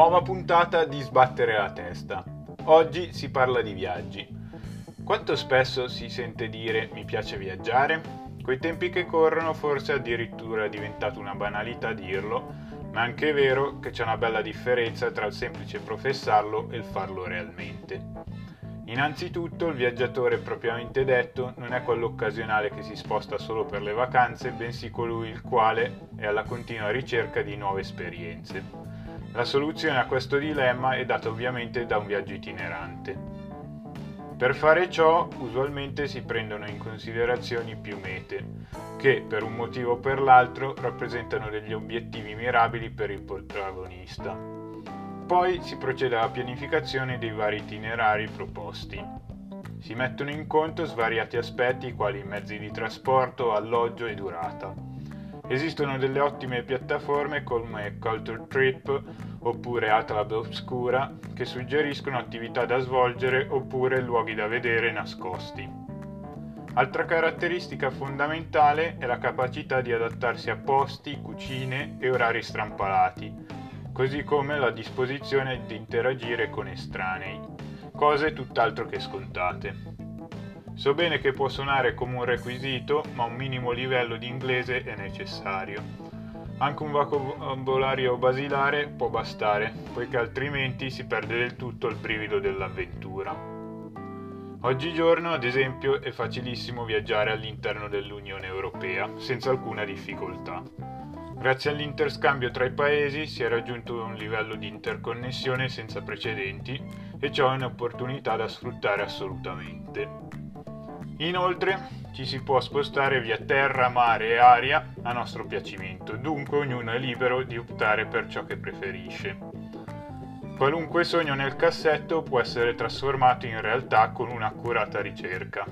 Nuova puntata di Sbattere la testa. Oggi si parla di viaggi. Quanto spesso si sente dire mi piace viaggiare? Coi tempi che corrono forse addirittura è diventato una banalità dirlo, ma è anche vero che c'è una bella differenza tra il semplice professarlo e il farlo realmente. Innanzitutto il viaggiatore propriamente detto non è quello occasionale che si sposta solo per le vacanze, bensì colui il quale è alla continua ricerca di nuove esperienze. La soluzione a questo dilemma è data ovviamente da un viaggio itinerante. Per fare ciò usualmente si prendono in considerazione più mete, che per un motivo o per l'altro rappresentano degli obiettivi mirabili per il protagonista. Poi si procede alla pianificazione dei vari itinerari proposti. Si mettono in conto svariati aspetti quali mezzi di trasporto, alloggio e durata. Esistono delle ottime piattaforme come Culture Trip oppure Atlab Obscura che suggeriscono attività da svolgere oppure luoghi da vedere nascosti. Altra caratteristica fondamentale è la capacità di adattarsi a posti, cucine e orari strampalati, così come la disposizione di interagire con estranei, cose tutt'altro che scontate. So bene che può suonare come un requisito, ma un minimo livello di inglese è necessario. Anche un vocabolario basilare può bastare, poiché altrimenti si perde del tutto il brivido dell'avventura. Oggigiorno, ad esempio, è facilissimo viaggiare all'interno dell'Unione Europea senza alcuna difficoltà. Grazie all'interscambio tra i paesi si è raggiunto un livello di interconnessione senza precedenti e ciò è un'opportunità da sfruttare assolutamente. Inoltre ci si può spostare via terra, mare e aria a nostro piacimento, dunque ognuno è libero di optare per ciò che preferisce. Qualunque sogno nel cassetto può essere trasformato in realtà con un'accurata ricerca.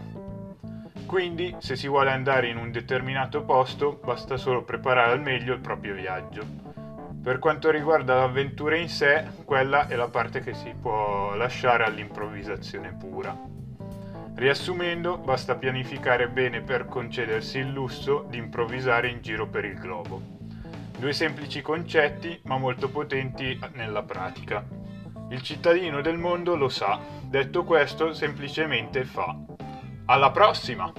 Quindi, se si vuole andare in un determinato posto, basta solo preparare al meglio il proprio viaggio. Per quanto riguarda l'avventura in sé, quella è la parte che si può lasciare all'improvvisazione pura. Riassumendo, basta pianificare bene per concedersi il lusso di improvvisare in giro per il globo. Due semplici concetti, ma molto potenti nella pratica. Il cittadino del mondo lo sa, detto questo semplicemente fa. Alla prossima!